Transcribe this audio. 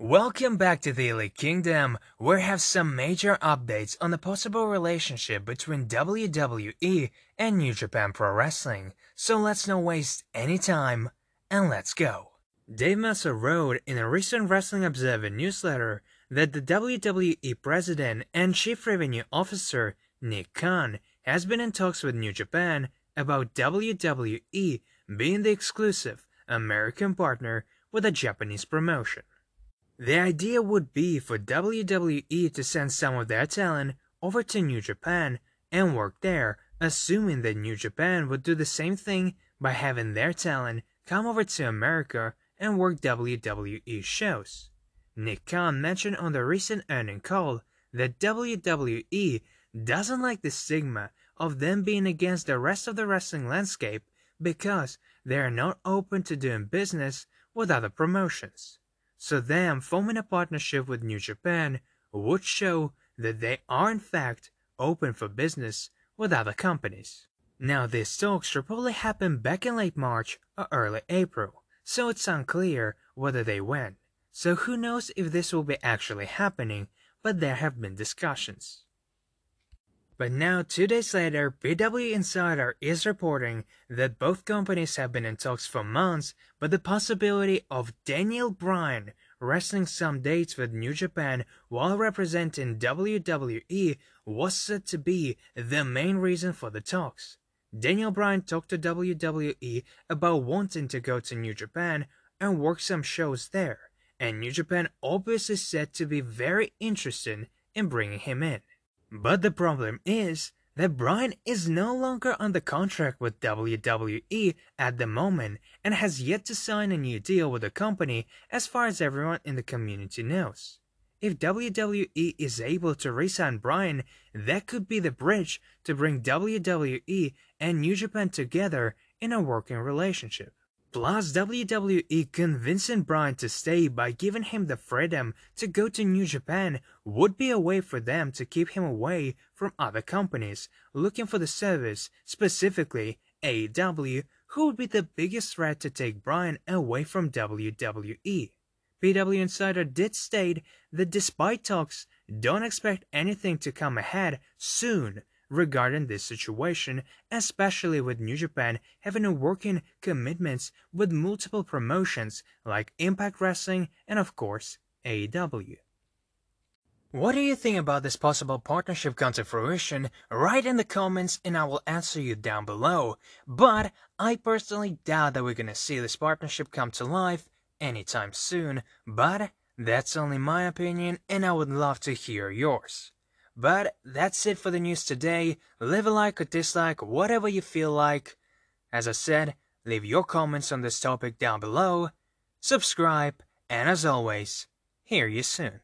Welcome back to the Elite Kingdom, where we have some major updates on the possible relationship between WWE and New Japan Pro Wrestling. So let's not waste any time, and let's go. Dave Meltzer wrote in a recent Wrestling Observer newsletter that the WWE president and chief revenue officer, Nick Khan, has been in talks with New Japan about WWE being the exclusive American partner with a Japanese promotion. The idea would be for WWE to send some of their talent over to New Japan and work there, assuming that New Japan would do the same thing by having their talent come over to America and work WWE shows. Nick Khan mentioned on the recent earning call that WWE doesn't like the stigma of them being against the rest of the wrestling landscape because they are not open to doing business with other promotions. So them forming a partnership with New Japan would show that they are in fact open for business with other companies. Now these talks should probably happen back in late March or early April, so it's unclear whether they went. So who knows if this will be actually happening, but there have been discussions. But now, two days later, PW Insider is reporting that both companies have been in talks for months, but the possibility of Daniel Bryan wrestling some dates with New Japan while representing WWE was said to be the main reason for the talks. Daniel Bryan talked to WWE about wanting to go to New Japan and work some shows there, and New Japan obviously said to be very interested in bringing him in. But the problem is that Bryan is no longer under contract with WWE at the moment and has yet to sign a new deal with the company as far as everyone in the community knows. If WWE is able to re-sign Bryan, that could be the bridge to bring WWE and New Japan together in a working relationship. Plus, WWE convincing Bryan to stay by giving him the freedom to go to New Japan would be a way for them to keep him away from other companies looking for the service, specifically AEW, who would be the biggest threat to take Bryan away from WWE. PW Insider did state that despite talks, don't expect anything to come ahead soon regarding this situation, especially with New Japan having working commitments with multiple promotions like Impact Wrestling and of course AEW. What do you think about this possible partnership come to fruition? Write in the comments and I will answer you down below. But I personally doubt that we're gonna see this partnership come to life anytime soon. But that's only my opinion and I would love to hear yours. But that's it for the news today. Leave a like or dislike, whatever you feel like. As I said, leave your comments on this topic down below. Subscribe, and as always, hear you soon.